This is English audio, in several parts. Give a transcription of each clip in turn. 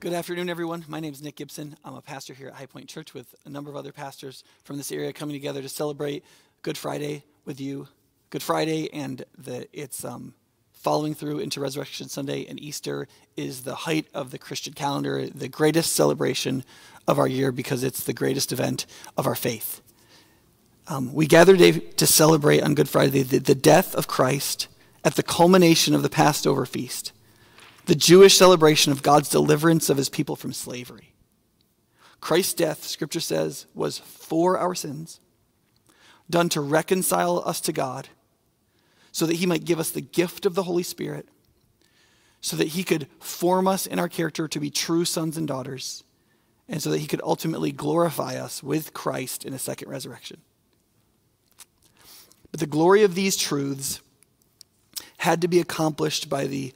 Good afternoon, everyone. My name is Nick Gibson. I'm a pastor here at High Point Church with a number of other pastors from this area coming together to celebrate Good Friday with you. Good Friday and the, it's um, following through into Resurrection Sunday and Easter is the height of the Christian calendar, the greatest celebration of our year because it's the greatest event of our faith. Um, we gather today to celebrate on Good Friday the, the death of Christ at the culmination of the Passover feast the Jewish celebration of God's deliverance of his people from slavery. Christ's death, scripture says, was for our sins, done to reconcile us to God, so that he might give us the gift of the Holy Spirit, so that he could form us in our character to be true sons and daughters, and so that he could ultimately glorify us with Christ in a second resurrection. But the glory of these truths had to be accomplished by the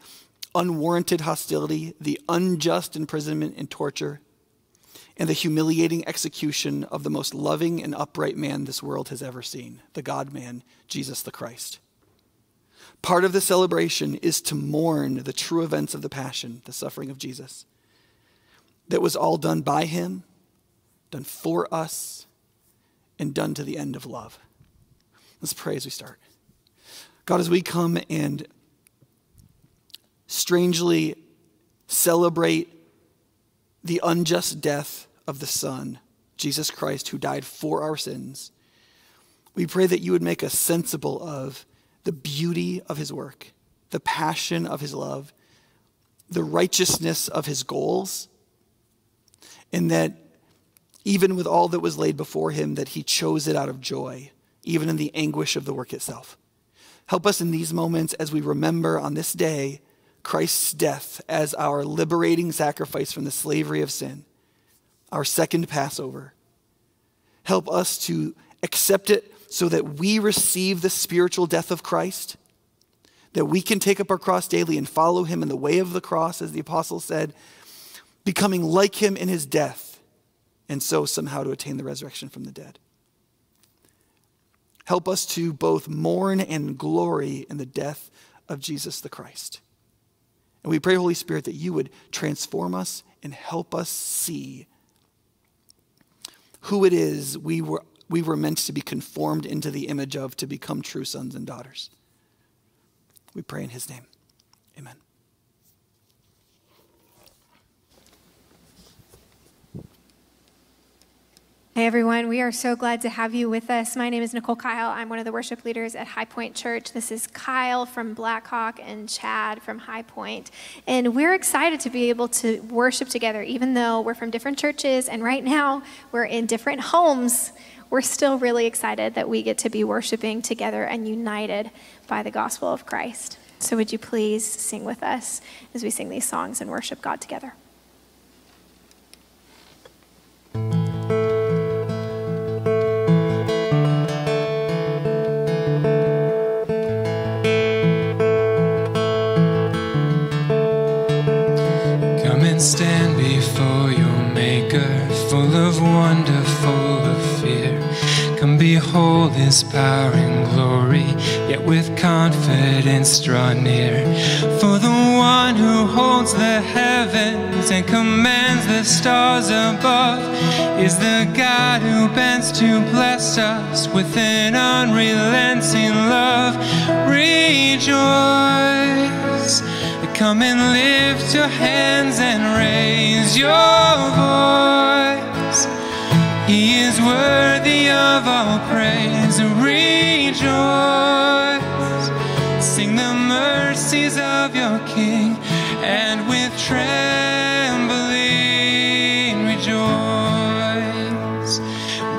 unwarranted hostility, the unjust imprisonment and torture, and the humiliating execution of the most loving and upright man this world has ever seen, the God man, Jesus the Christ. Part of the celebration is to mourn the true events of the passion, the suffering of Jesus. That was all done by him, done for us, and done to the end of love. Let's pray as we start. God, as we come and strangely celebrate the unjust death of the Son, Jesus Christ, who died for our sins. We pray that you would make us sensible of the beauty of his work, the passion of his love, the righteousness of his goals, and that even with all that was laid before him, that he chose it out of joy, even in the anguish of the work itself. Help us in these moments as we remember on this day Christ's death as our liberating sacrifice from the slavery of sin, our second Passover. Help us to accept it so that we receive the spiritual death of Christ, that we can take up our cross daily and follow him in the way of the cross, as the apostle said, becoming like him in his death, and so somehow to attain the resurrection from the dead. Help us to both mourn and glory in the death of Jesus the Christ. And we pray, Holy Spirit, that you would transform us and help us see who it is we were, we were meant to be conformed into the image of to become true sons and daughters. We pray in his name. Amen. Hey everyone, we are so glad to have you with us. My name is Nicole Kyle. I'm one of the worship leaders at High Point Church. This is Kyle from Blackhawk and Chad from High Point. And we're excited to be able to worship together, even though we're from different churches and right now we're in different homes. We're still really excited that we get to be worshiping together and united by the gospel of Christ. So, would you please sing with us as we sing these songs and worship God together? Stand before your Maker, full of wonder, full of fear. Come behold His power and glory, yet with confidence draw near. For the one who holds the heavens and commands the stars above is the God who bends to bless us with an unrelenting love. Rejoice Come and lift your hands and raise your voice. He is worthy of all praise. Rejoice. Sing the mercies of your King and with trembling rejoice.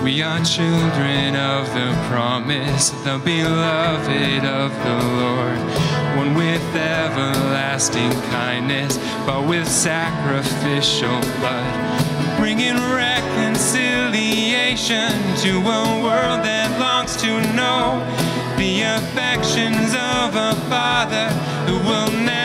We are children of the promise, the beloved of the Lord won with everlasting kindness, but with sacrificial blood, bringing reconciliation to a world that longs to know the affections of a father who will never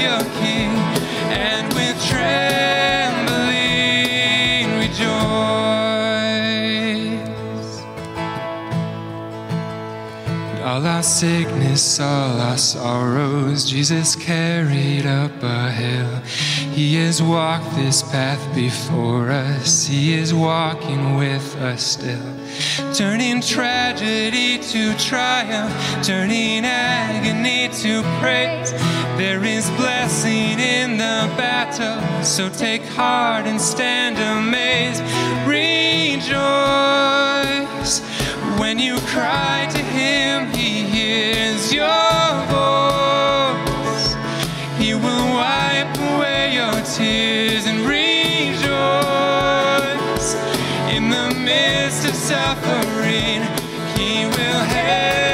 and with trembling rejoice. All our sickness, all our sorrows, Jesus carried up a hill. He has walked this path before us, He is walking with us still turning tragedy to triumph, turning agony to praise. There is blessing in the battle, so take heart and stand amazed. Rejoice when you cry to Him, He hears your voice. suffering, He will help.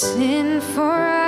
sin for us.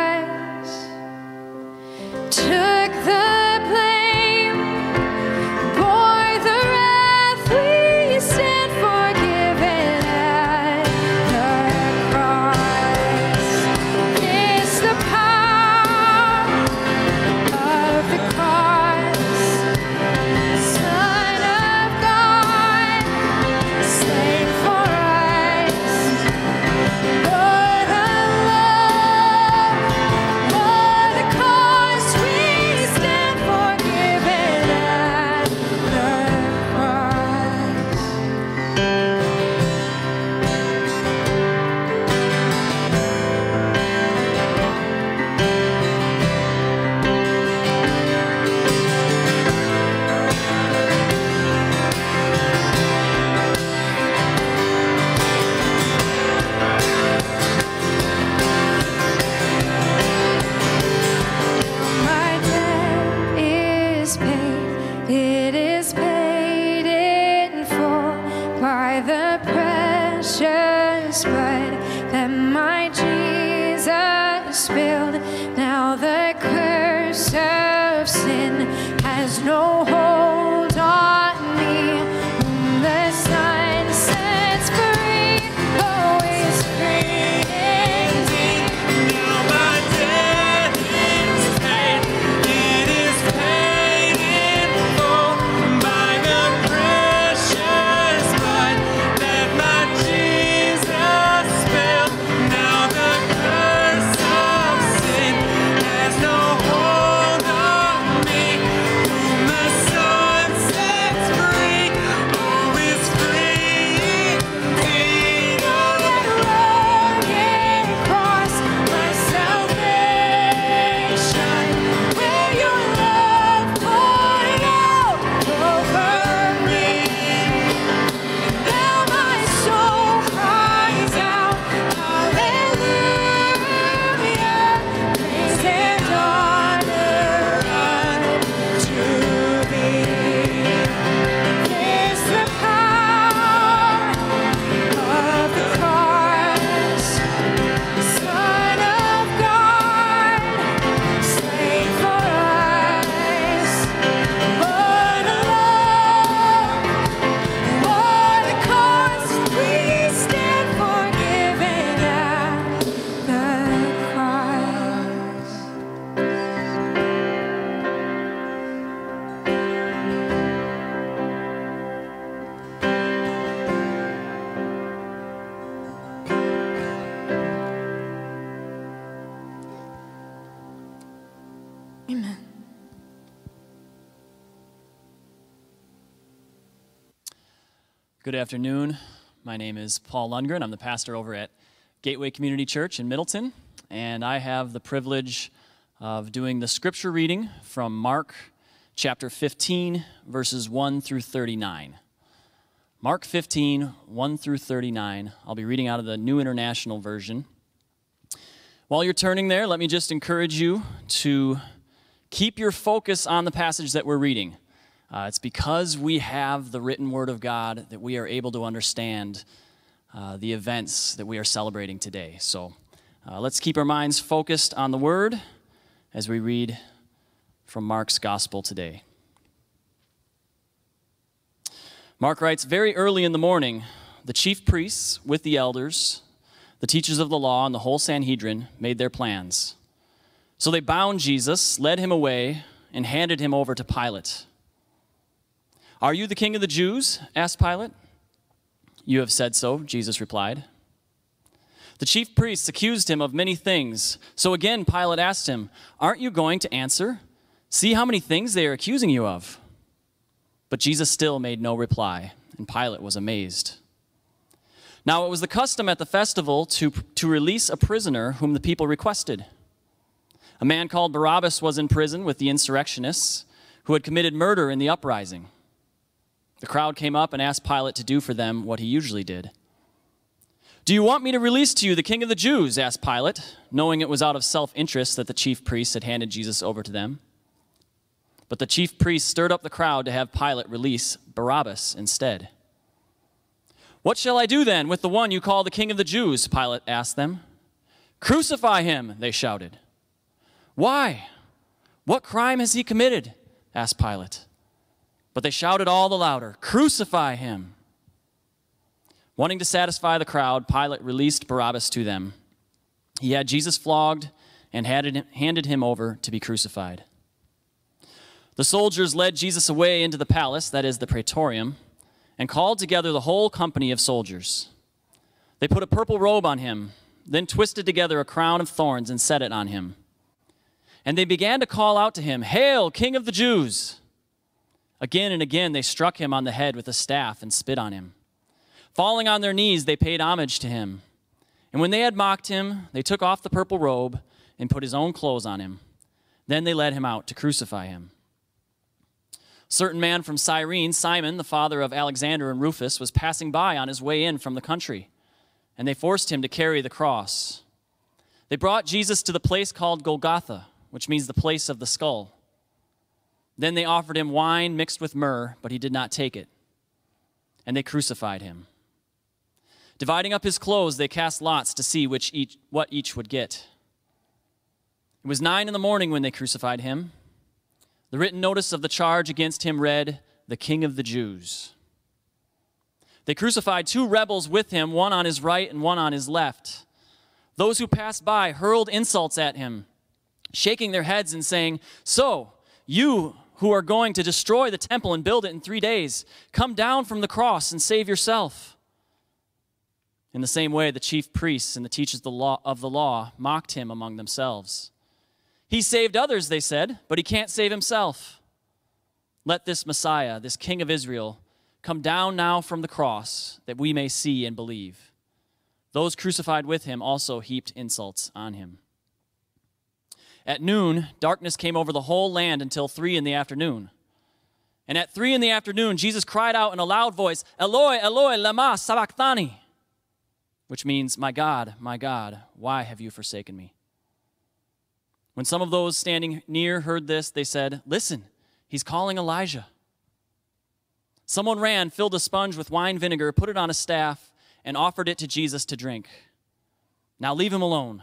My name is Paul Lundgren. I'm the pastor over at Gateway Community Church in Middleton, and I have the privilege of doing the scripture reading from Mark chapter 15, verses 1 through 39. Mark 15, 1 through 39. I'll be reading out of the New International Version. While you're turning there, let me just encourage you to keep your focus on the passage that we're reading. Uh, it's because we have the written word of God that we are able to understand uh, the events that we are celebrating today. So uh, let's keep our minds focused on the word as we read from Mark's gospel today. Mark writes Very early in the morning, the chief priests with the elders, the teachers of the law, and the whole Sanhedrin made their plans. So they bound Jesus, led him away, and handed him over to Pilate. Are you the king of the Jews? asked Pilate. You have said so, Jesus replied. The chief priests accused him of many things. So again, Pilate asked him, Aren't you going to answer? See how many things they are accusing you of. But Jesus still made no reply, and Pilate was amazed. Now it was the custom at the festival to, to release a prisoner whom the people requested. A man called Barabbas was in prison with the insurrectionists who had committed murder in the uprising. The crowd came up and asked Pilate to do for them what he usually did. Do you want me to release to you the king of the Jews? asked Pilate, knowing it was out of self interest that the chief priests had handed Jesus over to them. But the chief priests stirred up the crowd to have Pilate release Barabbas instead. What shall I do then with the one you call the king of the Jews? Pilate asked them. Crucify him, they shouted. Why? What crime has he committed? asked Pilate. But they shouted all the louder, Crucify him! Wanting to satisfy the crowd, Pilate released Barabbas to them. He had Jesus flogged and handed him over to be crucified. The soldiers led Jesus away into the palace, that is the praetorium, and called together the whole company of soldiers. They put a purple robe on him, then twisted together a crown of thorns and set it on him. And they began to call out to him, Hail, King of the Jews! Again and again they struck him on the head with a staff and spit on him. Falling on their knees, they paid homage to him. And when they had mocked him, they took off the purple robe and put his own clothes on him. Then they led him out to crucify him. A certain man from Cyrene, Simon, the father of Alexander and Rufus, was passing by on his way in from the country, and they forced him to carry the cross. They brought Jesus to the place called Golgotha, which means the place of the skull. Then they offered him wine mixed with myrrh, but he did not take it. And they crucified him. Dividing up his clothes, they cast lots to see which each, what each would get. It was nine in the morning when they crucified him. The written notice of the charge against him read, The King of the Jews. They crucified two rebels with him, one on his right and one on his left. Those who passed by hurled insults at him, shaking their heads and saying, So, you who are going to destroy the temple and build it in three days, come down from the cross and save yourself. In the same way, the chief priests and the teachers of the law, mocked him among themselves. He saved others, they said, but he can't save himself. Let this Messiah, this King of Israel, come down now from the cross that we may see and believe. Those crucified with him also heaped insults on him. At noon, darkness came over the whole land until three in the afternoon. And at three in the afternoon, Jesus cried out in a loud voice, Eloi, Eloi, lema sabachthani, which means, My God, my God, why have you forsaken me? When some of those standing near heard this, they said, Listen, he's calling Elijah. Someone ran, filled a sponge with wine vinegar, put it on a staff, and offered it to Jesus to drink. Now leave him alone.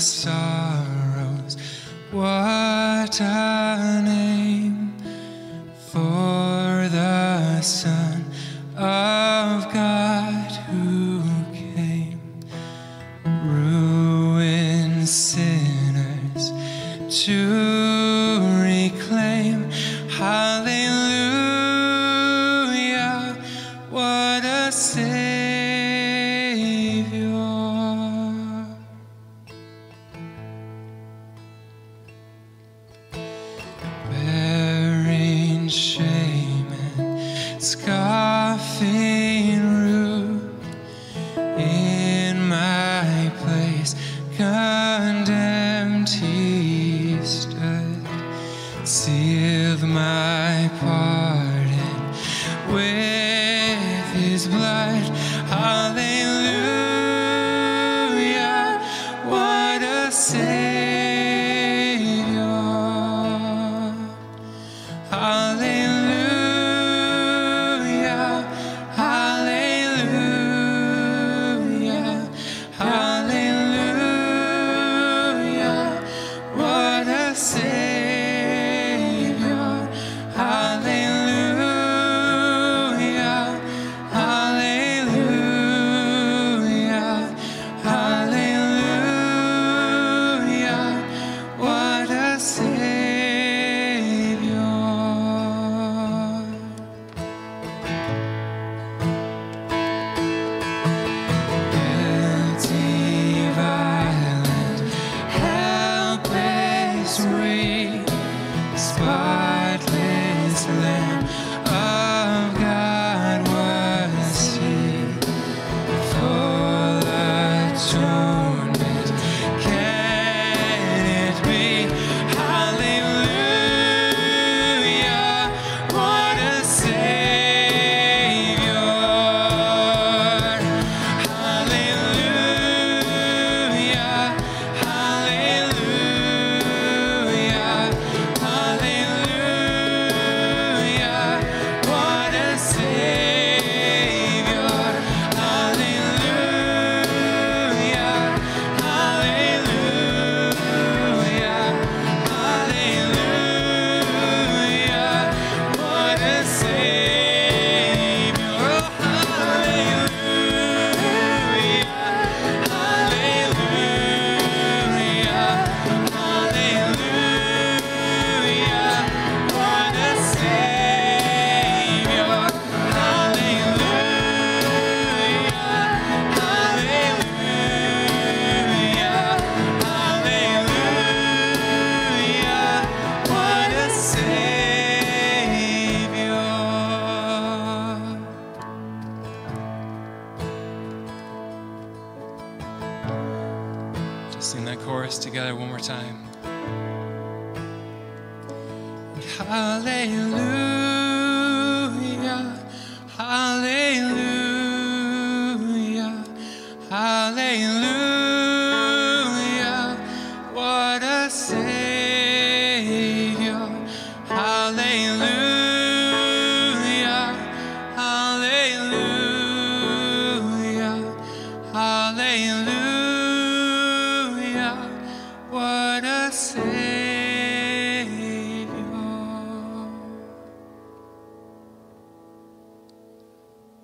Sorrows. What a name for the Son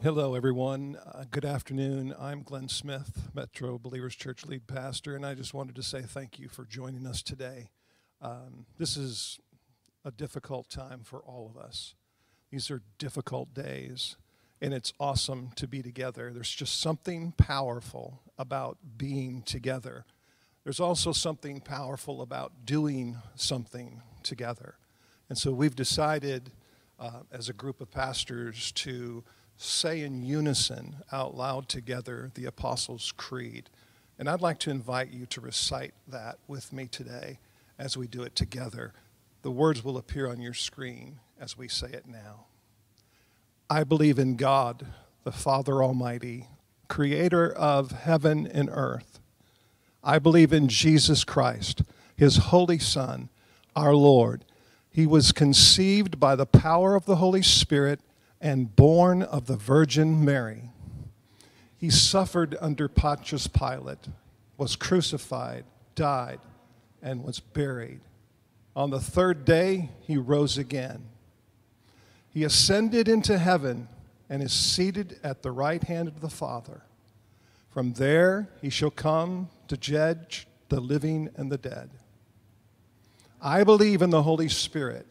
Hello, everyone. Uh, good afternoon. I'm Glenn Smith, Metro Believers Church lead pastor, and I just wanted to say thank you for joining us today. Um, this is a difficult time for all of us. These are difficult days, and it's awesome to be together. There's just something powerful about being together. There's also something powerful about doing something together. And so we've decided uh, as a group of pastors to say in unison out loud together the Apostles' Creed. And I'd like to invite you to recite that with me today as we do it together. The words will appear on your screen as we say it now. I believe in God, the Father Almighty, creator of heaven and earth. I believe in Jesus Christ, his holy Son, our Lord. He was conceived by the power of the Holy Spirit and born of the Virgin Mary. He suffered under Pontius Pilate, was crucified, died, and was buried. On the third day, he rose again. He ascended into heaven and is seated at the right hand of the Father. From there, he shall come to judge the living and the dead. I believe in the Holy Spirit,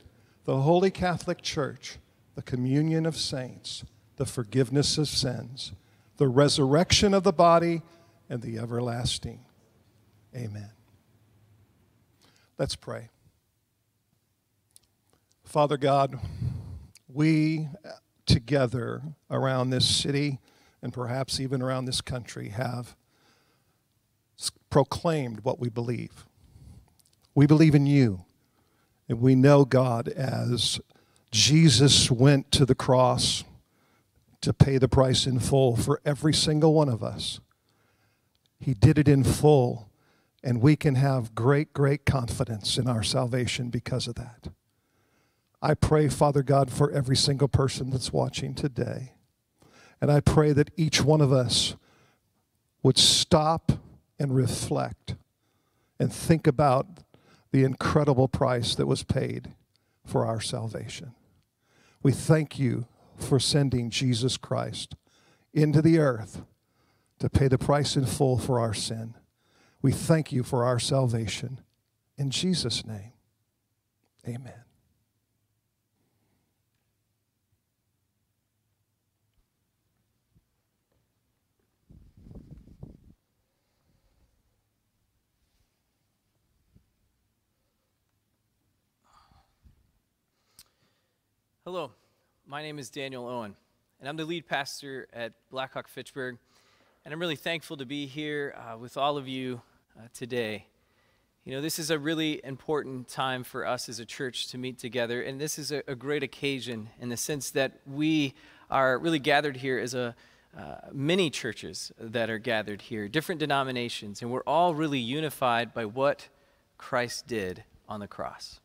the Holy Catholic Church, the communion of saints, the forgiveness of sins, the resurrection of the body, and the everlasting. Amen. Let's pray. Father God, we uh, together around this city and perhaps even around this country have proclaimed what we believe. We believe in you, and we know God as Jesus went to the cross to pay the price in full for every single one of us. He did it in full, and we can have great, great confidence in our salvation because of that. I pray, Father God, for every single person that's watching today. And I pray that each one of us would stop and reflect and think about the incredible price that was paid for our salvation. We thank you for sending Jesus Christ into the earth to pay the price in full for our sin. We thank you for our salvation. In Jesus' name, amen. Hello, my name is Daniel Owen, and I'm the lead pastor at Blackhawk Fitchburg. And I'm really thankful to be here uh, with all of you uh, today. You know, this is a really important time for us as a church to meet together, and this is a, a great occasion in the sense that we are really gathered here as a uh, many churches that are gathered here, different denominations, and we're all really unified by what Christ did on the cross.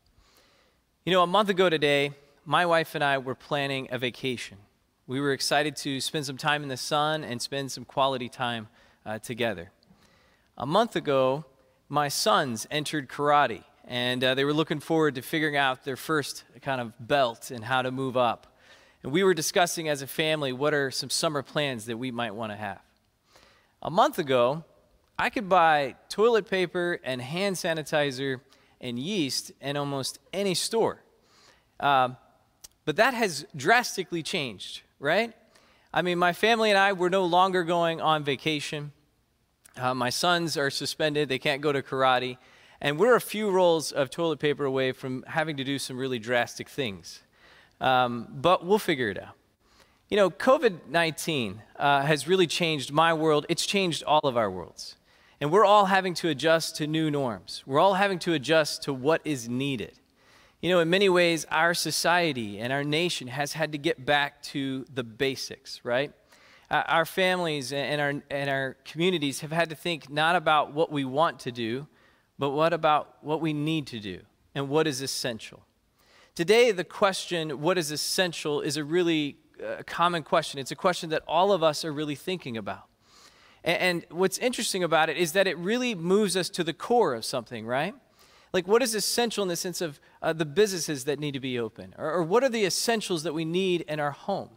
You know, a month ago today, my wife and I were planning a vacation. We were excited to spend some time in the sun and spend some quality time uh, together. A month ago, my sons entered karate, and uh, they were looking forward to figuring out their first kind of belt and how to move up. And we were discussing as a family what are some summer plans that we might want to have. A month ago, I could buy toilet paper and hand sanitizer and yeast in almost any store. Um, but that has drastically changed, right? I mean, my family and I, we're no longer going on vacation. Uh, my sons are suspended, they can't go to karate. And we're a few rolls of toilet paper away from having to do some really drastic things. Um, but we'll figure it out. You know, COVID 19 uh, has really changed my world, it's changed all of our worlds. And we're all having to adjust to new norms. We're all having to adjust to what is needed. You know, in many ways, our society and our nation has had to get back to the basics, right? Uh, our families and our, and our communities have had to think not about what we want to do, but what about what we need to do and what is essential. Today, the question, what is essential, is a really uh, common question. It's a question that all of us are really thinking about. And, and what's interesting about it is that it really moves us to the core of something, right? Like, what is essential in the sense of uh, the businesses that need to be open? Or, or what are the essentials that we need in our home?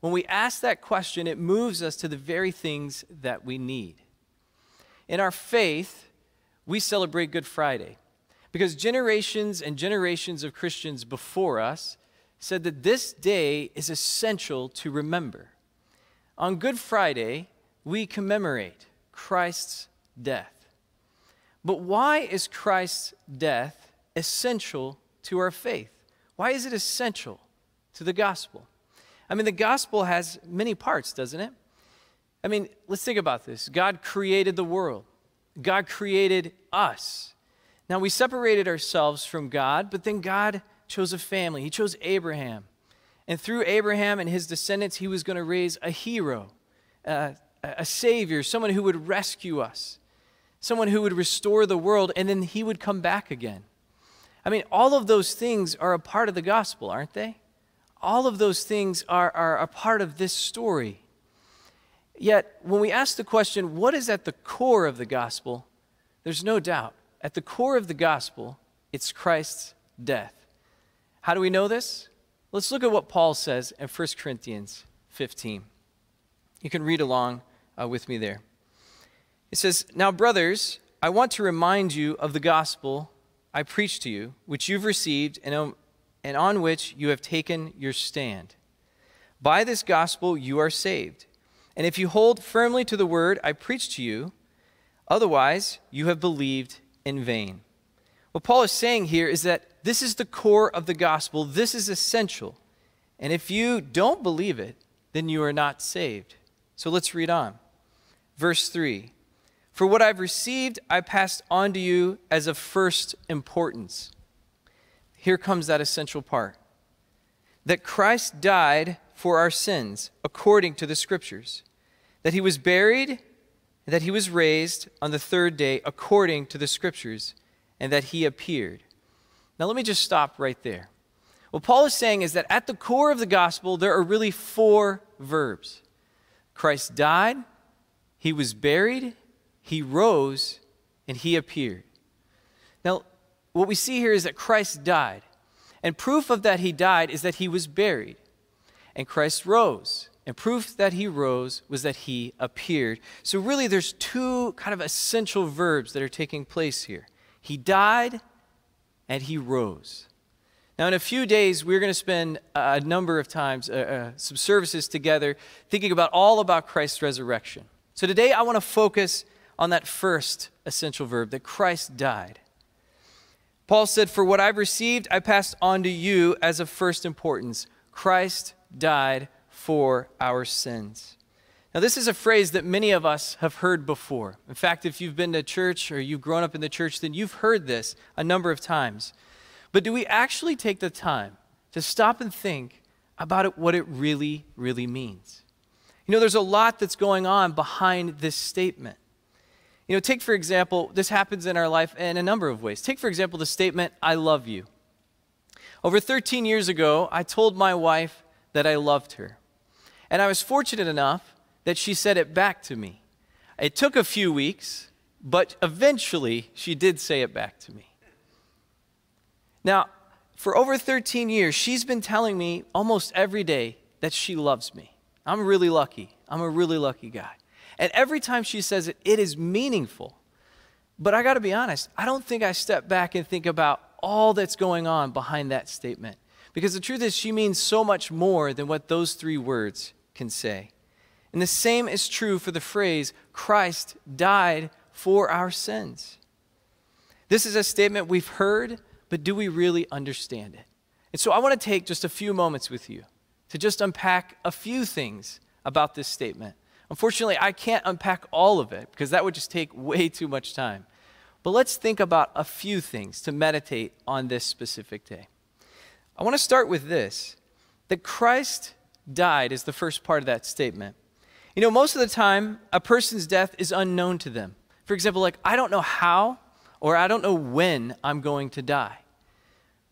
When we ask that question, it moves us to the very things that we need. In our faith, we celebrate Good Friday because generations and generations of Christians before us said that this day is essential to remember. On Good Friday, we commemorate Christ's death. But why is Christ's death essential to our faith? Why is it essential to the gospel? I mean, the gospel has many parts, doesn't it? I mean, let's think about this. God created the world, God created us. Now, we separated ourselves from God, but then God chose a family. He chose Abraham. And through Abraham and his descendants, he was going to raise a hero, uh, a savior, someone who would rescue us someone who would restore the world, and then he would come back again. I mean, all of those things are a part of the gospel, aren't they? All of those things are, are a part of this story. Yet, when we ask the question, what is at the core of the gospel? There's no doubt. At the core of the gospel, it's Christ's death. How do we know this? Let's look at what Paul says in 1 Corinthians 15. You can read along uh, with me there. It says, Now, brothers, I want to remind you of the gospel I preached to you, which you've received and on, and on which you have taken your stand. By this gospel you are saved. And if you hold firmly to the word I preached to you, otherwise you have believed in vain. What Paul is saying here is that this is the core of the gospel, this is essential. And if you don't believe it, then you are not saved. So let's read on. Verse 3 for what I've received, I passed on to you as of first importance. Here comes that essential part that Christ died for our sins according to the Scriptures, that he was buried, and that he was raised on the third day according to the Scriptures, and that he appeared. Now, let me just stop right there. What Paul is saying is that at the core of the gospel, there are really four verbs Christ died, he was buried, he rose and he appeared. Now, what we see here is that Christ died. And proof of that he died is that he was buried. And Christ rose. And proof that he rose was that he appeared. So, really, there's two kind of essential verbs that are taking place here he died and he rose. Now, in a few days, we're going to spend a number of times, uh, uh, some services together, thinking about all about Christ's resurrection. So, today, I want to focus on that first essential verb that Christ died. Paul said, For what I've received, I passed on to you as of first importance. Christ died for our sins. Now, this is a phrase that many of us have heard before. In fact, if you've been to church or you've grown up in the church, then you've heard this a number of times. But do we actually take the time to stop and think about it, what it really, really means? You know, there's a lot that's going on behind this statement. You know, take for example, this happens in our life in a number of ways. Take for example the statement, I love you. Over 13 years ago, I told my wife that I loved her. And I was fortunate enough that she said it back to me. It took a few weeks, but eventually she did say it back to me. Now, for over 13 years, she's been telling me almost every day that she loves me. I'm really lucky. I'm a really lucky guy. And every time she says it, it is meaningful. But I got to be honest, I don't think I step back and think about all that's going on behind that statement. Because the truth is, she means so much more than what those three words can say. And the same is true for the phrase, Christ died for our sins. This is a statement we've heard, but do we really understand it? And so I want to take just a few moments with you to just unpack a few things about this statement. Unfortunately, I can't unpack all of it because that would just take way too much time. But let's think about a few things to meditate on this specific day. I want to start with this that Christ died is the first part of that statement. You know, most of the time, a person's death is unknown to them. For example, like, I don't know how or I don't know when I'm going to die.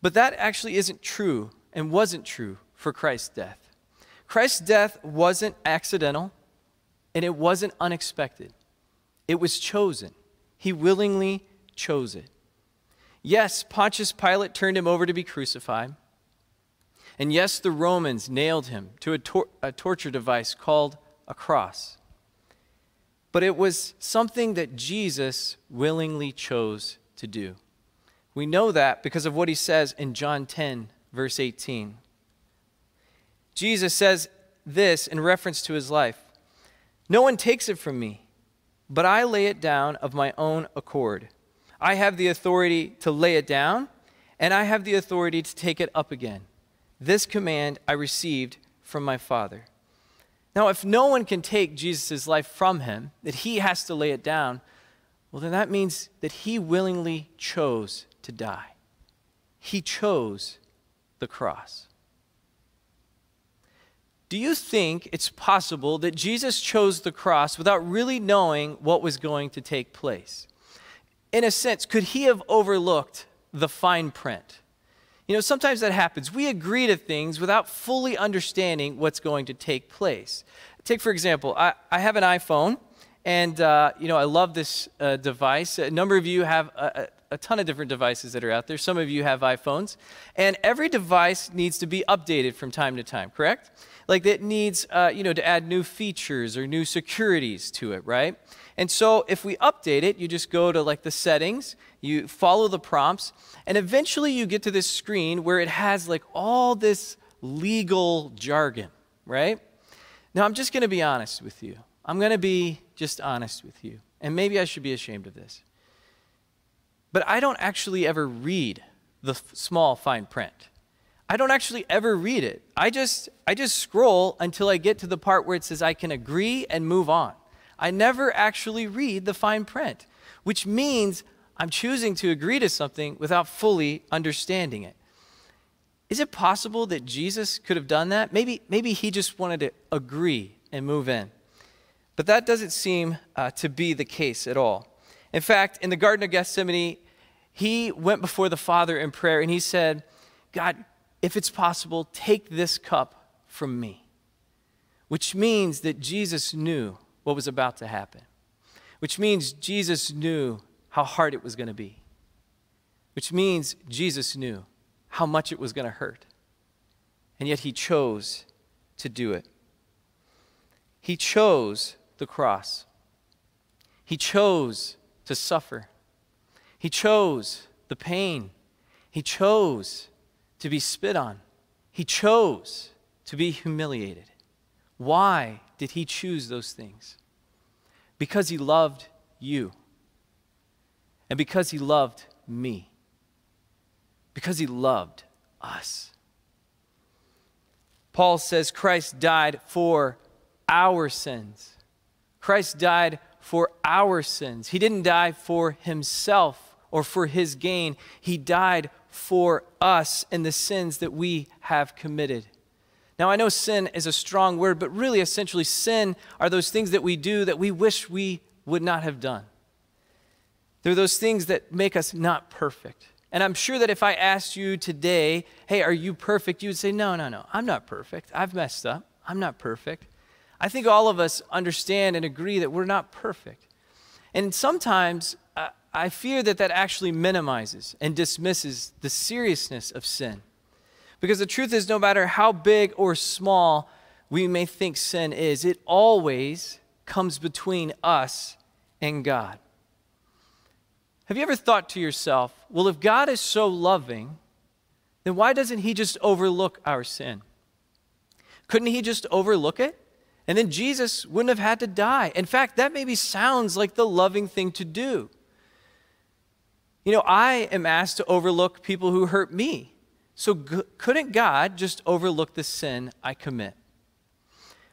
But that actually isn't true and wasn't true for Christ's death. Christ's death wasn't accidental and it wasn't unexpected, it was chosen. He willingly chose it. Yes, Pontius Pilate turned him over to be crucified. And yes, the Romans nailed him to a, tor- a torture device called a cross. But it was something that Jesus willingly chose to do. We know that because of what he says in John 10, verse 18. Jesus says this in reference to his life No one takes it from me, but I lay it down of my own accord. I have the authority to lay it down, and I have the authority to take it up again. This command I received from my Father. Now, if no one can take Jesus' life from him, that he has to lay it down, well, then that means that he willingly chose to die. He chose the cross. Do you think it's possible that Jesus chose the cross without really knowing what was going to take place? In a sense, could he have overlooked the fine print? You know, sometimes that happens. We agree to things without fully understanding what's going to take place. Take, for example, I, I have an iPhone, and, uh, you know, I love this uh, device. A number of you have a, a, a ton of different devices that are out there. Some of you have iPhones. And every device needs to be updated from time to time, correct? Like it needs, uh, you know, to add new features or new securities to it, right? And so if we update it, you just go to like the settings, you follow the prompts, and eventually you get to this screen where it has like all this legal jargon, right? Now I'm just going to be honest with you. I'm going to be just honest with you. And maybe I should be ashamed of this. But I don't actually ever read the f- small fine print. I don't actually ever read it. I just I just scroll until I get to the part where it says I can agree and move on. I never actually read the fine print, which means I'm choosing to agree to something without fully understanding it. Is it possible that Jesus could have done that? Maybe, maybe he just wanted to agree and move in. But that doesn't seem uh, to be the case at all. In fact, in the Garden of Gethsemane, he went before the Father in prayer and he said, God, if it's possible, take this cup from me. Which means that Jesus knew what was about to happen, which means Jesus knew how hard it was going to be, which means Jesus knew how much it was going to hurt. And yet he chose to do it. He chose the cross. He chose to suffer. He chose the pain. He chose to be spit on. He chose to be humiliated. Why did he choose those things? Because he loved you. And because he loved me. Because he loved us. Paul says Christ died for our sins. Christ died for our sins. He didn't die for himself or for his gain. He died for us and the sins that we have committed. Now, I know sin is a strong word, but really, essentially, sin are those things that we do that we wish we would not have done. They're those things that make us not perfect. And I'm sure that if I asked you today, hey, are you perfect? You would say, no, no, no, I'm not perfect. I've messed up. I'm not perfect. I think all of us understand and agree that we're not perfect. And sometimes uh, I fear that that actually minimizes and dismisses the seriousness of sin. Because the truth is, no matter how big or small we may think sin is, it always comes between us and God. Have you ever thought to yourself, well, if God is so loving, then why doesn't He just overlook our sin? Couldn't He just overlook it? And then Jesus wouldn't have had to die. In fact, that maybe sounds like the loving thing to do. You know, I am asked to overlook people who hurt me. So g- couldn't God just overlook the sin I commit?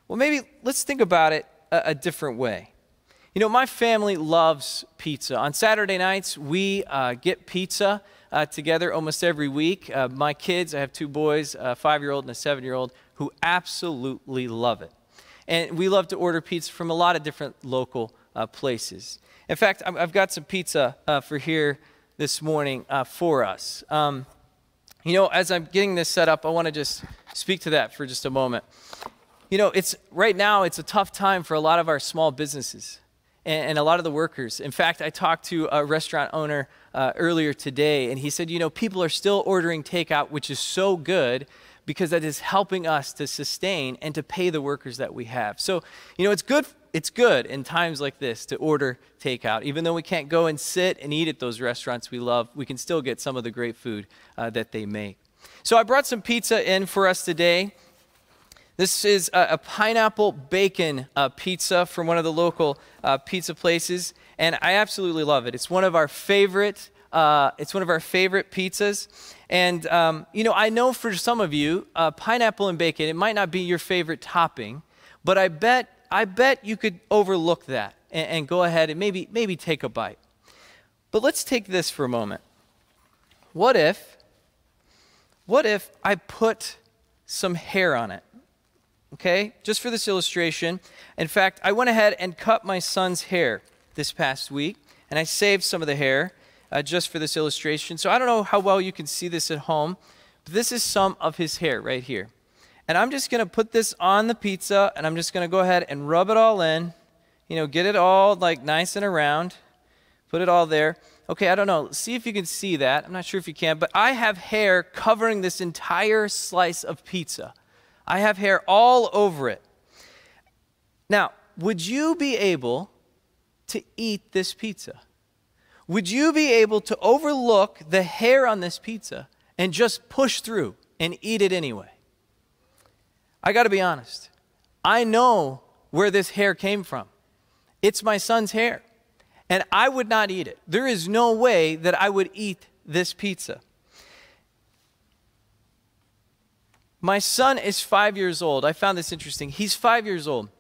Well, maybe let's think about it a, a different way. You know, my family loves pizza. On Saturday nights, we uh, get pizza uh, together almost every week. Uh, my kids, I have two boys, a five year old and a seven year old, who absolutely love it. And we love to order pizza from a lot of different local uh, places. In fact, I've got some pizza uh, for here this morning uh, for us. Um, you know, as I'm getting this set up, I want to just speak to that for just a moment. You know, it's right now it's a tough time for a lot of our small businesses and, and a lot of the workers. In fact, I talked to a restaurant owner uh, earlier today, and he said, you know, people are still ordering takeout, which is so good because that is helping us to sustain and to pay the workers that we have. So, you know, it's good. It's good in times like this to order takeout. Even though we can't go and sit and eat at those restaurants we love, we can still get some of the great food uh, that they make. So I brought some pizza in for us today. This is a, a pineapple bacon uh, pizza from one of the local uh, pizza places, and I absolutely love it. It's one of our favorite. Uh, it's one of our favorite pizzas, and um, you know I know for some of you, uh, pineapple and bacon it might not be your favorite topping, but I bet I bet you could overlook that and, and go ahead and maybe maybe take a bite. But let's take this for a moment. What if? What if I put some hair on it? okay? Just for this illustration. In fact, I went ahead and cut my son's hair this past week, and I saved some of the hair uh, just for this illustration. So I don't know how well you can see this at home, but this is some of his hair right here. And I'm just going to put this on the pizza, and I'm just going to go ahead and rub it all in. You know, get it all like nice and around. Put it all there. Okay, I don't know. See if you can see that. I'm not sure if you can, but I have hair covering this entire slice of pizza. I have hair all over it. Now, would you be able to eat this pizza? Would you be able to overlook the hair on this pizza and just push through and eat it anyway? I got to be honest. I know where this hair came from. It's my son's hair. And I would not eat it. There is no way that I would eat this pizza. My son is five years old. I found this interesting. He's five years old.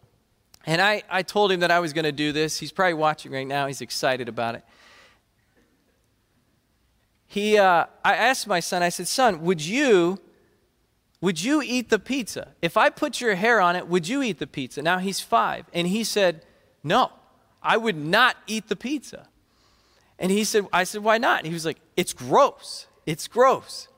And I, I told him that I was going to do this. He's probably watching right now. He's excited about it. He, uh, I asked my son, I said, son, would you, would you eat the pizza? If I put your hair on it, would you eat the pizza? Now he's five. And he said, no, I would not eat the pizza. And he said, I said, why not? And he was like, it's gross. It's gross.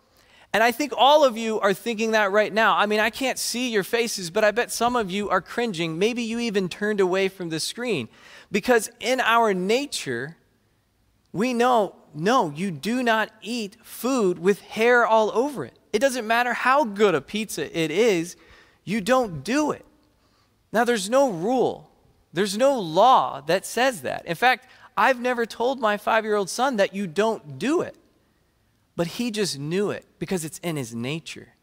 And I think all of you are thinking that right now. I mean, I can't see your faces, but I bet some of you are cringing. Maybe you even turned away from the screen. Because in our nature, we know no, you do not eat food with hair all over it. It doesn't matter how good a pizza it is, you don't do it. Now, there's no rule, there's no law that says that. In fact, I've never told my five year old son that you don't do it. But he just knew it because it's in his nature.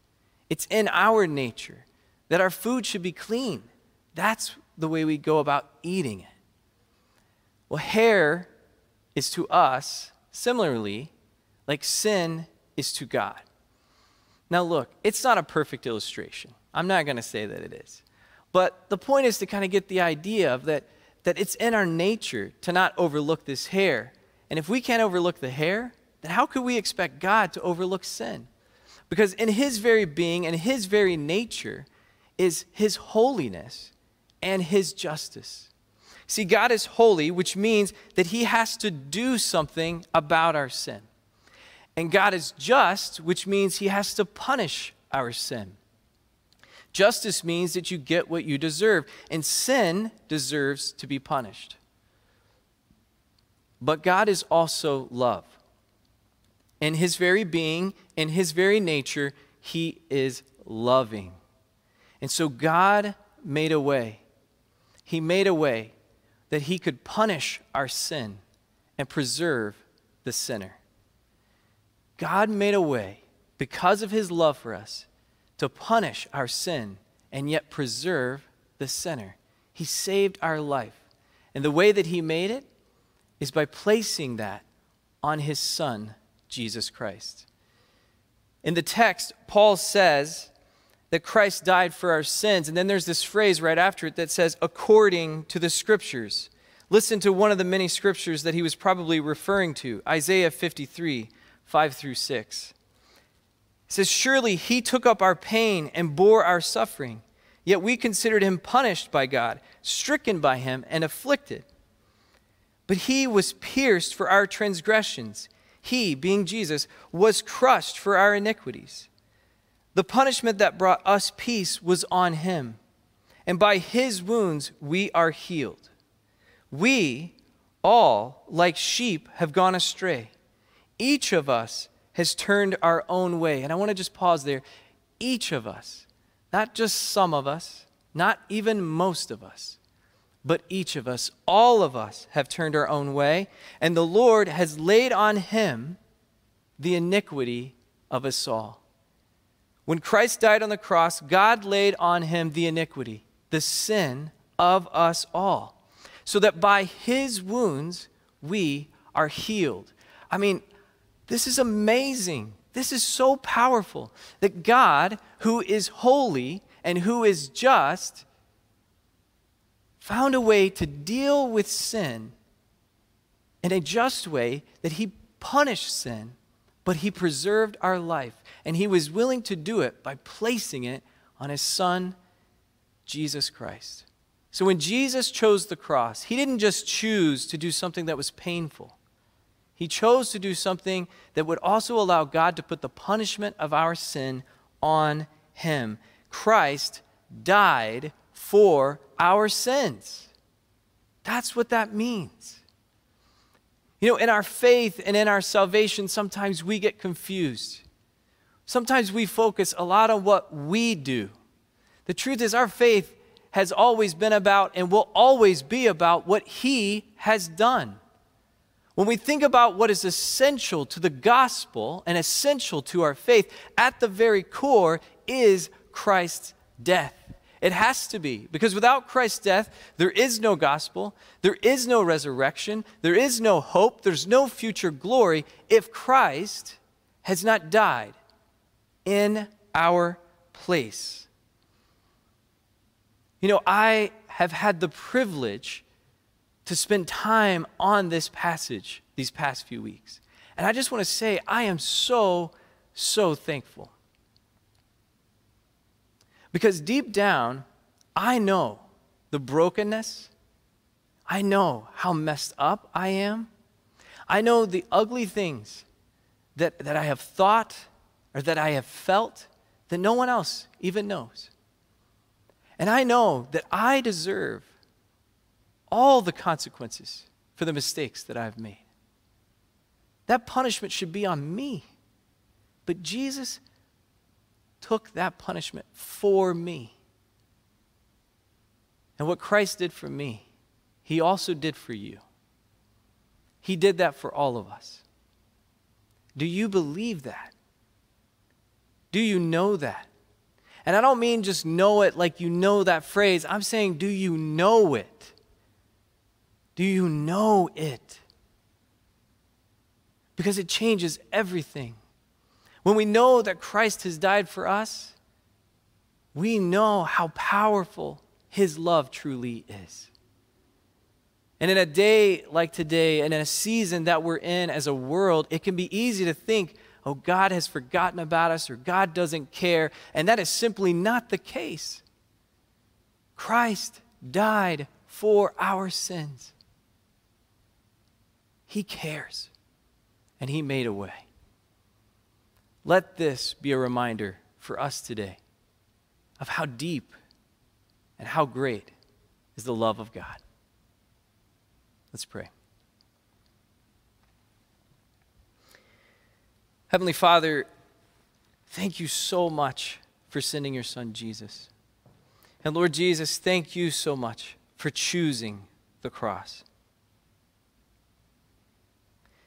It's in our nature that our food should be clean. That's the way we go about eating it. Well, hair is to us, similarly, like sin is to God. Now, look, it's not a perfect illustration. I'm not going to say that it is. But the point is to kind of get the idea of that, that it's in our nature to not overlook this hair. And if we can't overlook the hair, then how could we expect God to overlook sin? Because in his very being and his very nature is his holiness and his justice. See, God is holy, which means that he has to do something about our sin. And God is just, which means he has to punish our sin. Justice means that you get what you deserve, and sin deserves to be punished. But God is also love. In his very being, in his very nature, he is loving. And so God made a way. He made a way that he could punish our sin and preserve the sinner. God made a way, because of his love for us, to punish our sin and yet preserve the sinner. He saved our life. And the way that he made it is by placing that on his son, Jesus Christ. In the text, Paul says that Christ died for our sins. And then there's this phrase right after it that says, according to the scriptures. Listen to one of the many scriptures that he was probably referring to Isaiah 53, 5 through 6. It says, Surely he took up our pain and bore our suffering, yet we considered him punished by God, stricken by him, and afflicted. But he was pierced for our transgressions, he, being Jesus, was crushed for our iniquities. The punishment that brought us peace was on him, and by his wounds we are healed. We all, like sheep, have gone astray. Each of us has turned our own way. And I want to just pause there. Each of us, not just some of us, not even most of us, but each of us, all of us, have turned our own way. And the Lord has laid on him the iniquity of us all. When Christ died on the cross, God laid on him the iniquity, the sin of us all so that by his wounds we are healed. I mean, this is amazing. This is so powerful that God, who is holy and who is just, found a way to deal with sin in a just way that he punished sin, but he preserved our life. And he was willing to do it by placing it on his son, Jesus Christ. So when Jesus chose the cross, he didn't just choose to do something that was painful. He chose to do something that would also allow God to put the punishment of our sin on him. Christ died for our sins. That's what that means. You know, in our faith and in our salvation, sometimes we get confused. Sometimes we focus a lot on what we do. The truth is, our faith has always been about and will always be about what He has done. When we think about what is essential to the gospel and essential to our faith, at the very core is Christ's death. It has to be, because without Christ's death, there is no gospel, there is no resurrection, there is no hope, there's no future glory if Christ has not died in our place. You know, I have had the privilege to spend time on this passage these past few weeks. And I just want to say, I am so, so thankful. Because deep down, I know the brokenness. I know how messed up I am. I know the ugly things that, that I have thought or that I have felt that no one else even knows. And I know that I deserve all the consequences for the mistakes that I've made. That punishment should be on me. But Jesus took that punishment for me. And what Christ did for me, he also did for you. He did that for all of us. Do you believe that? Do you know that? And I don't mean just know it like you know that phrase. I'm saying, do you know it? Do you know it? Because it changes everything. When we know that Christ has died for us, we know how powerful his love truly is. And in a day like today, and in a season that we're in as a world, it can be easy to think, oh, God has forgotten about us or God doesn't care. And that is simply not the case. Christ died for our sins. He cares, and He made a way. Let this be a reminder for us today of how deep and how great is the love of God. Let's pray. Heavenly Father, thank you so much for sending your son Jesus. And Lord Jesus, thank you so much for choosing the cross.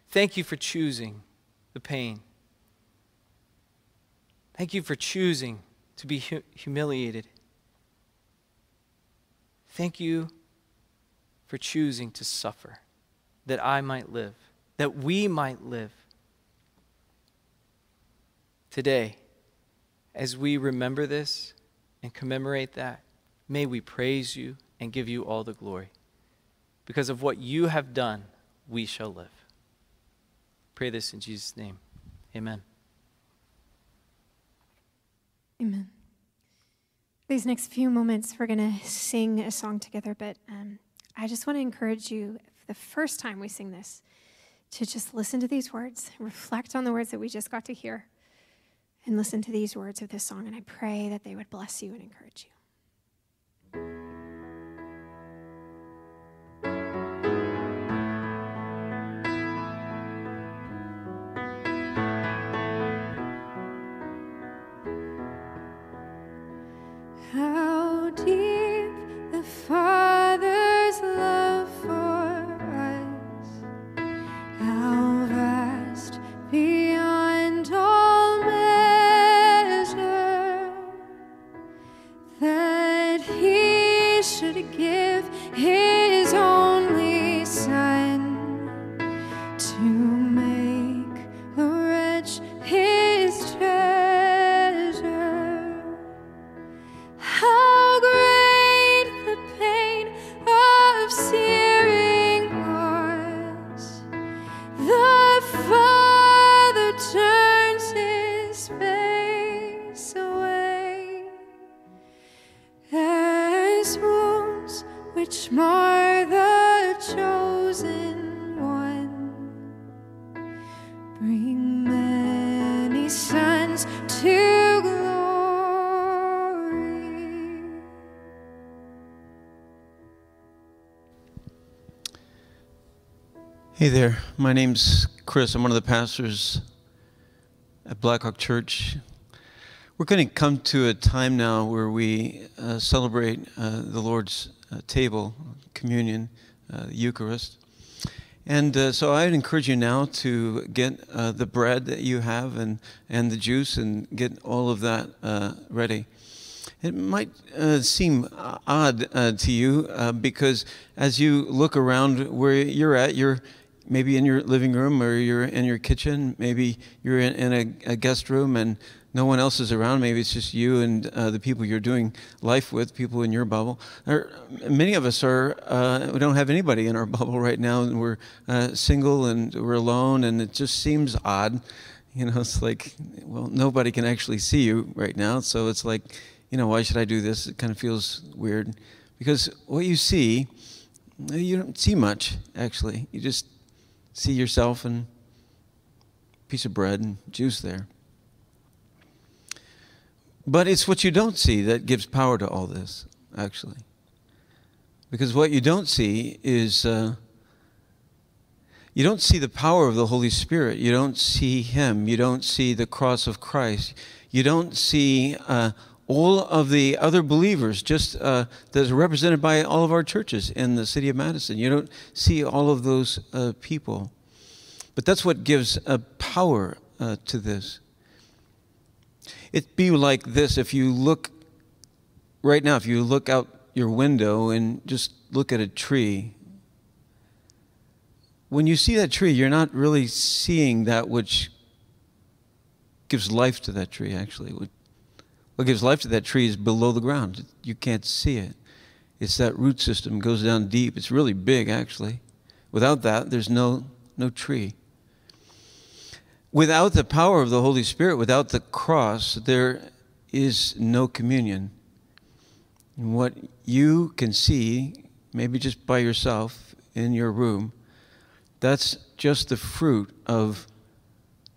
Thank you for choosing the pain. Thank you for choosing to be hu- humiliated. Thank you for choosing to suffer that I might live, that we might live. Today, as we remember this and commemorate that, may we praise you and give you all the glory. Because of what you have done, we shall live. Pray this in Jesus' name. Amen. Amen. These next few moments, we're going to sing a song together, but um, I just want to encourage you the first time we sing this to just listen to these words, reflect on the words that we just got to hear, and listen to these words of this song. And I pray that they would bless you and encourage you. How give Hey there, my name's Chris. I'm one of the pastors at Blackhawk Church. We're going to come to a time now where we uh, celebrate uh, the Lord's uh, table, communion, uh, Eucharist. And uh, so I'd encourage you now to get uh, the bread that you have and, and the juice and get all of that ready. It might uh, seem odd uh, to you uh, because as you look around where you're at, you're maybe in your living room or you're in your kitchen, maybe you're in, in a, a guest room and no one else is around. Maybe it's just you and uh, the people you're doing life with, people in your bubble. Or many of us are, uh, we don't have anybody in our bubble right now, and we're uh, single and we're alone, and it just seems odd. You know, it's like, well, nobody can actually see you right now, so it's like, you know, why should I do this? It kind of feels weird. Because what you see, you don't see much, actually. You just see yourself and a piece of bread and juice there. But it's what you don't see that gives power to all this, actually. Because what you don't see is uh, you don't see the power of the Holy Spirit. You don't see Him. You don't see the cross of Christ. You don't see uh, all of the other believers just uh, that's represented by all of our churches in the city of Madison. You don't see all of those uh, people. But that's what gives a power uh, to this. It'd be like this if you look right now, if you look out your window and just look at a tree. When you see that tree, you're not really seeing that which gives life to that tree, actually. What, gives life to that tree is below the ground. You can't see it. It's that root system goes down deep. It's really big, actually. Without that, there's no, no tree. Without the power of the Holy Spirit, without the cross, there is no communion. And what you can see, maybe just by yourself in your room, that's just the fruit of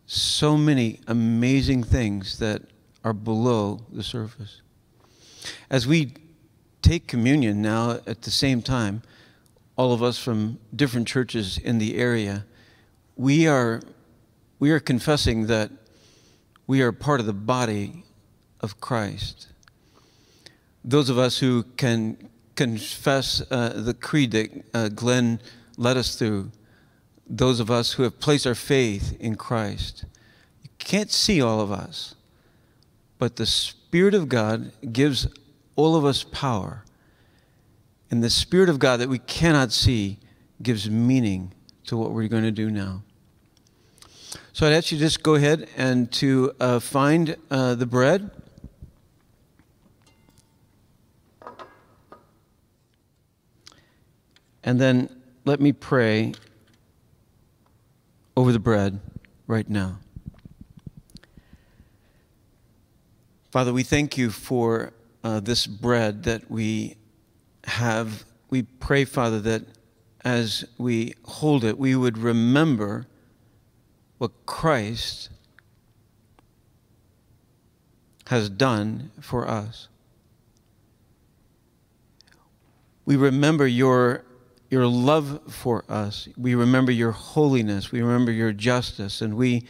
so many amazing things that are below the surface. As we take communion now at the same time, all of us from different churches in the area, we are we are confessing that we are part of the body of Christ. Those of us who can confess uh, the creed that uh, Glenn led us through, those of us who have placed our faith in Christ, you can't see all of us, but the Spirit of God gives all of us power. And the Spirit of God that we cannot see gives meaning to what we're going to do now. So I'd ask you just go ahead and to uh, find uh, the bread. And then let me pray over the bread right now. Father, we thank you for uh, this bread that we have. We pray, Father, that as we hold it, we would remember what Christ has done for us. We remember your, your love for us. We remember your holiness. We remember your justice. And we,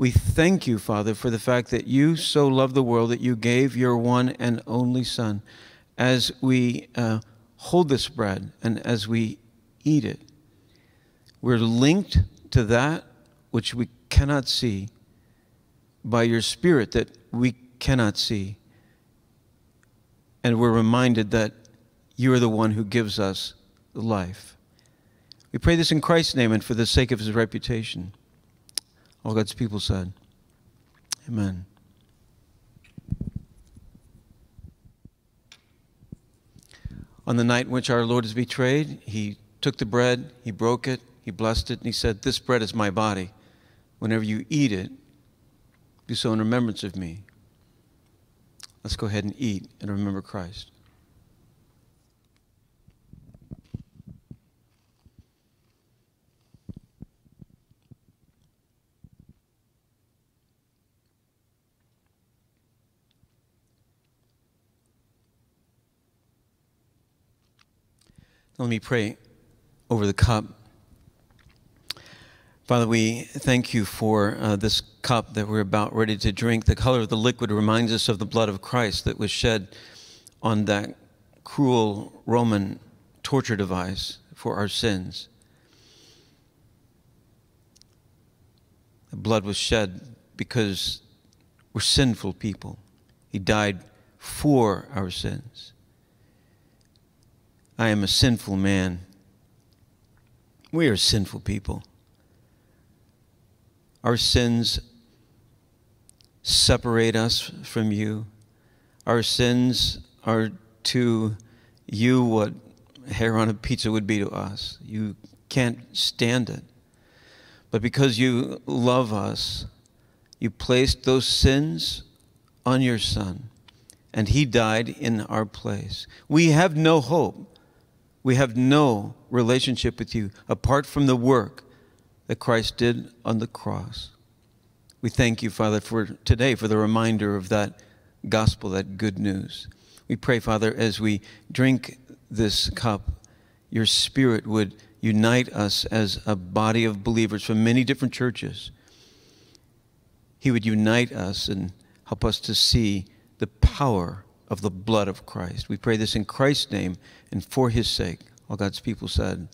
we thank you, Father, for the fact that you so loved the world that you gave your one and only Son. As we uh, hold this bread and as we eat it, we're linked to that which we cannot see by your Spirit that we cannot see. And we're reminded that you are the one who gives us life. We pray this in Christ's name and for the sake of his reputation. All God's people said, Amen. On the night in which our Lord is betrayed, he took the bread, he broke it, he blessed it, and he said, This bread is my body. Whenever you eat it, do so in remembrance of me. Let's go ahead and eat and remember Christ. Let me pray over the cup. Father, we thank you for uh, this cup that we're about ready to drink. The color of the liquid reminds us of the blood of Christ that was shed on that cruel Roman torture device for our sins. The blood was shed because we're sinful people. He died for our sins. I am a sinful man. We are sinful people. Our sins separate us from you. Our sins are to you what hair on a pizza would be to us. You can't stand it. But because you love us, you placed those sins on your Son, and He died in our place. We have no hope. We have no relationship with you apart from the work that Christ did on the cross. We thank you, Father, for today, for the reminder of that gospel, that good news. We pray, Father, as we drink this cup, your Spirit would unite us as a body of believers from many different churches. He would unite us and help us to see the power of the blood of Christ. We pray this in Christ's name and for his sake. All God's people said,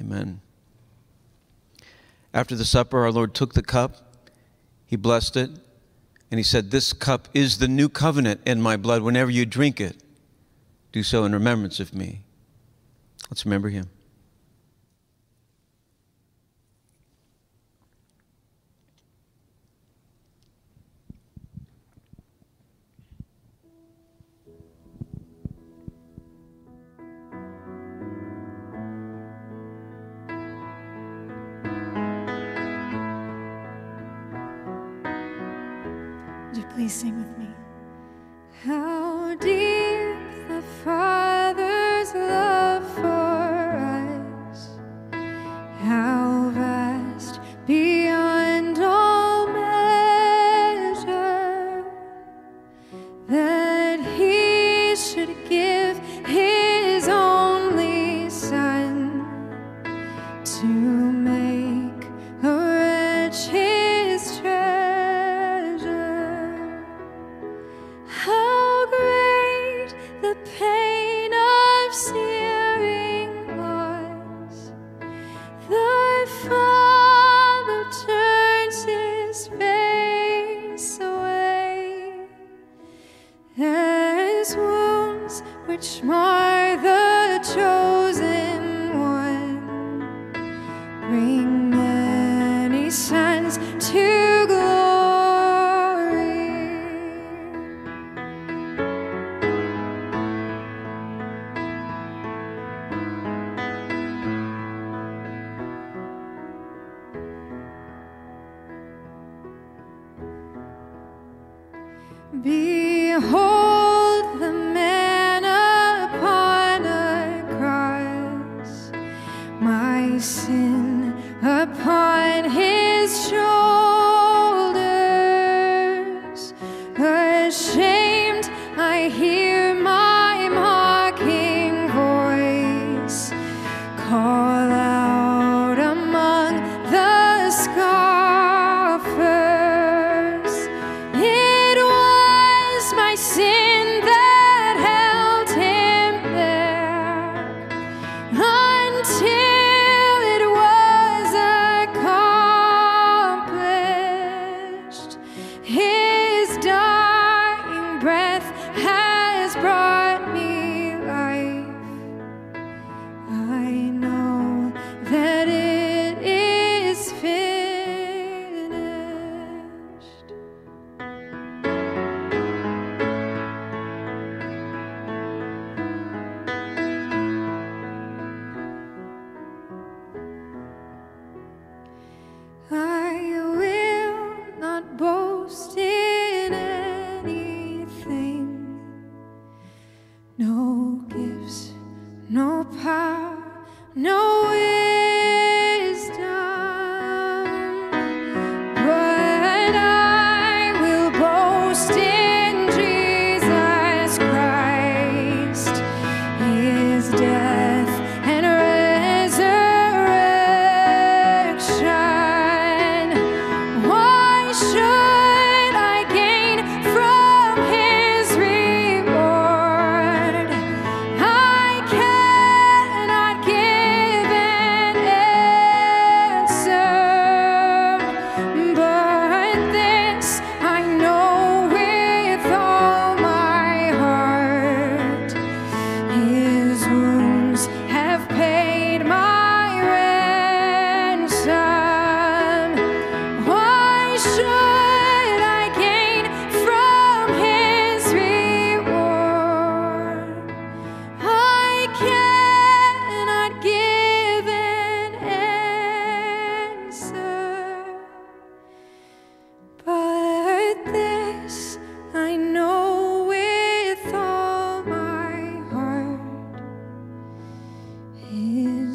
Amen. After the supper, our Lord took the cup, he blessed it, and he said, This cup is the new covenant in my blood. Whenever you drink it, do so in remembrance of me. Let's remember him. Please sing with me?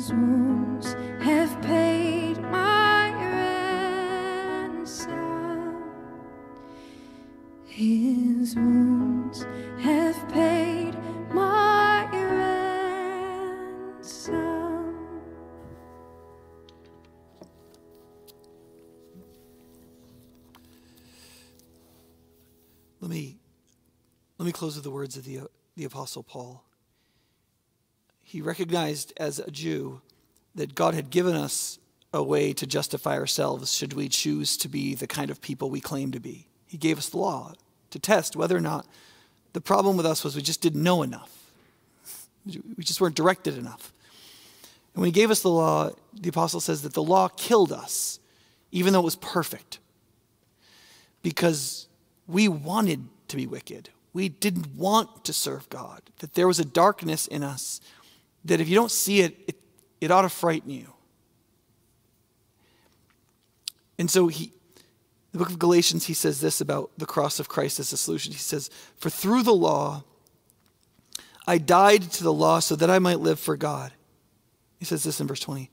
His wounds have paid my ransom. His wounds have paid my ransom. Let me, let me close with the words of the, uh, the Apostle Paul. He recognized as a Jew that God had given us a way to justify ourselves should we choose to be the kind of people we claim to be. He gave us the law to test whether or not the problem with us was we just didn't know enough. We just weren't directed enough. And when he gave us the law, the apostle says that the law killed us, even though it was perfect because we wanted to be wicked. We didn't want to serve God. That there was a darkness in us that if you don't see it, it, it ought to frighten you. And so he, the book of Galatians, he says this about the cross of Christ as a solution. He says, For through the law, I died to the law so that I might live for God. He says this in verse 20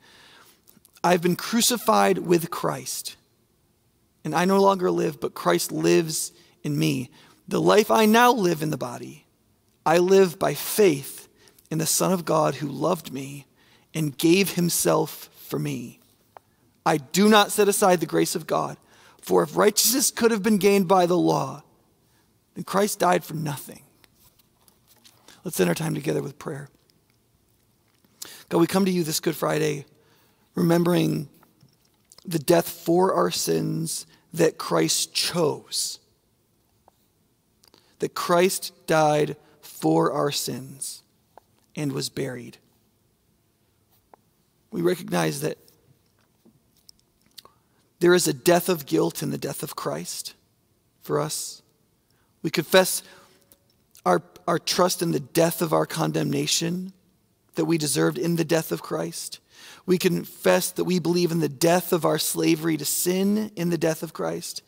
I've been crucified with Christ. And I no longer live, but Christ lives in me. The life I now live in the body, I live by faith in the Son of God who loved me and gave himself for me. I do not set aside the grace of God, for if righteousness could have been gained by the law, then Christ died for nothing. Let's end our time together with prayer. God, we come to you this Good Friday remembering the death for our sins that Christ chose. That Christ died for our sins and was buried. We recognize that there is a death of guilt in the death of Christ for us. We confess our, our trust in the death of our condemnation that we deserved in the death of Christ. We confess that we believe in the death of our slavery to sin in the death of Christ.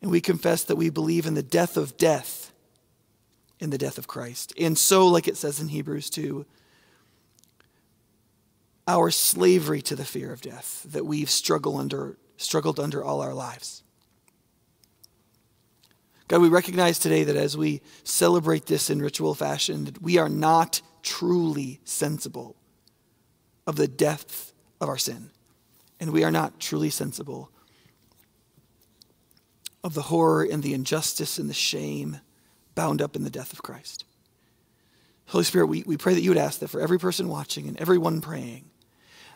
And we confess that we believe in the death of death in the death of Christ. And so, like it says in Hebrews 2, our slavery to the fear of death that we've struggled under, struggled under all our lives. God, we recognize today that as we celebrate this in ritual fashion, that we are not truly sensible of the depth of our sin. And we are not truly sensible of the horror and the injustice and the shame bound up in the death of Christ. Holy Spirit, we, we pray that you would ask that for every person watching and everyone praying,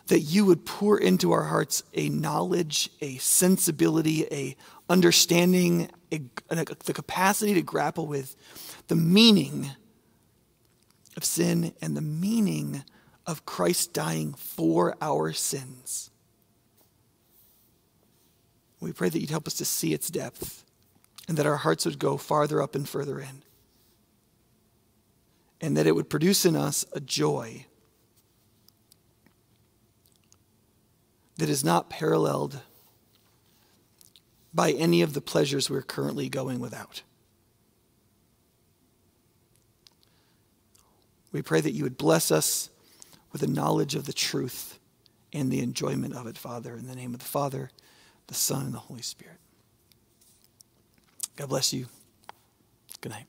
that you would pour into our hearts a knowledge, a sensibility, a understanding, a, a, the capacity to grapple with the meaning of sin and the meaning of Christ dying for our sins. We pray that you'd help us to see its depth and that our hearts would go farther up and further in. And that it would produce in us a joy that is not paralleled by any of the pleasures we're currently going without. We pray that you would bless us with a knowledge of the truth and the enjoyment of it, Father, in the name of the Father, the Son, and the Holy Spirit. God bless you. Good night.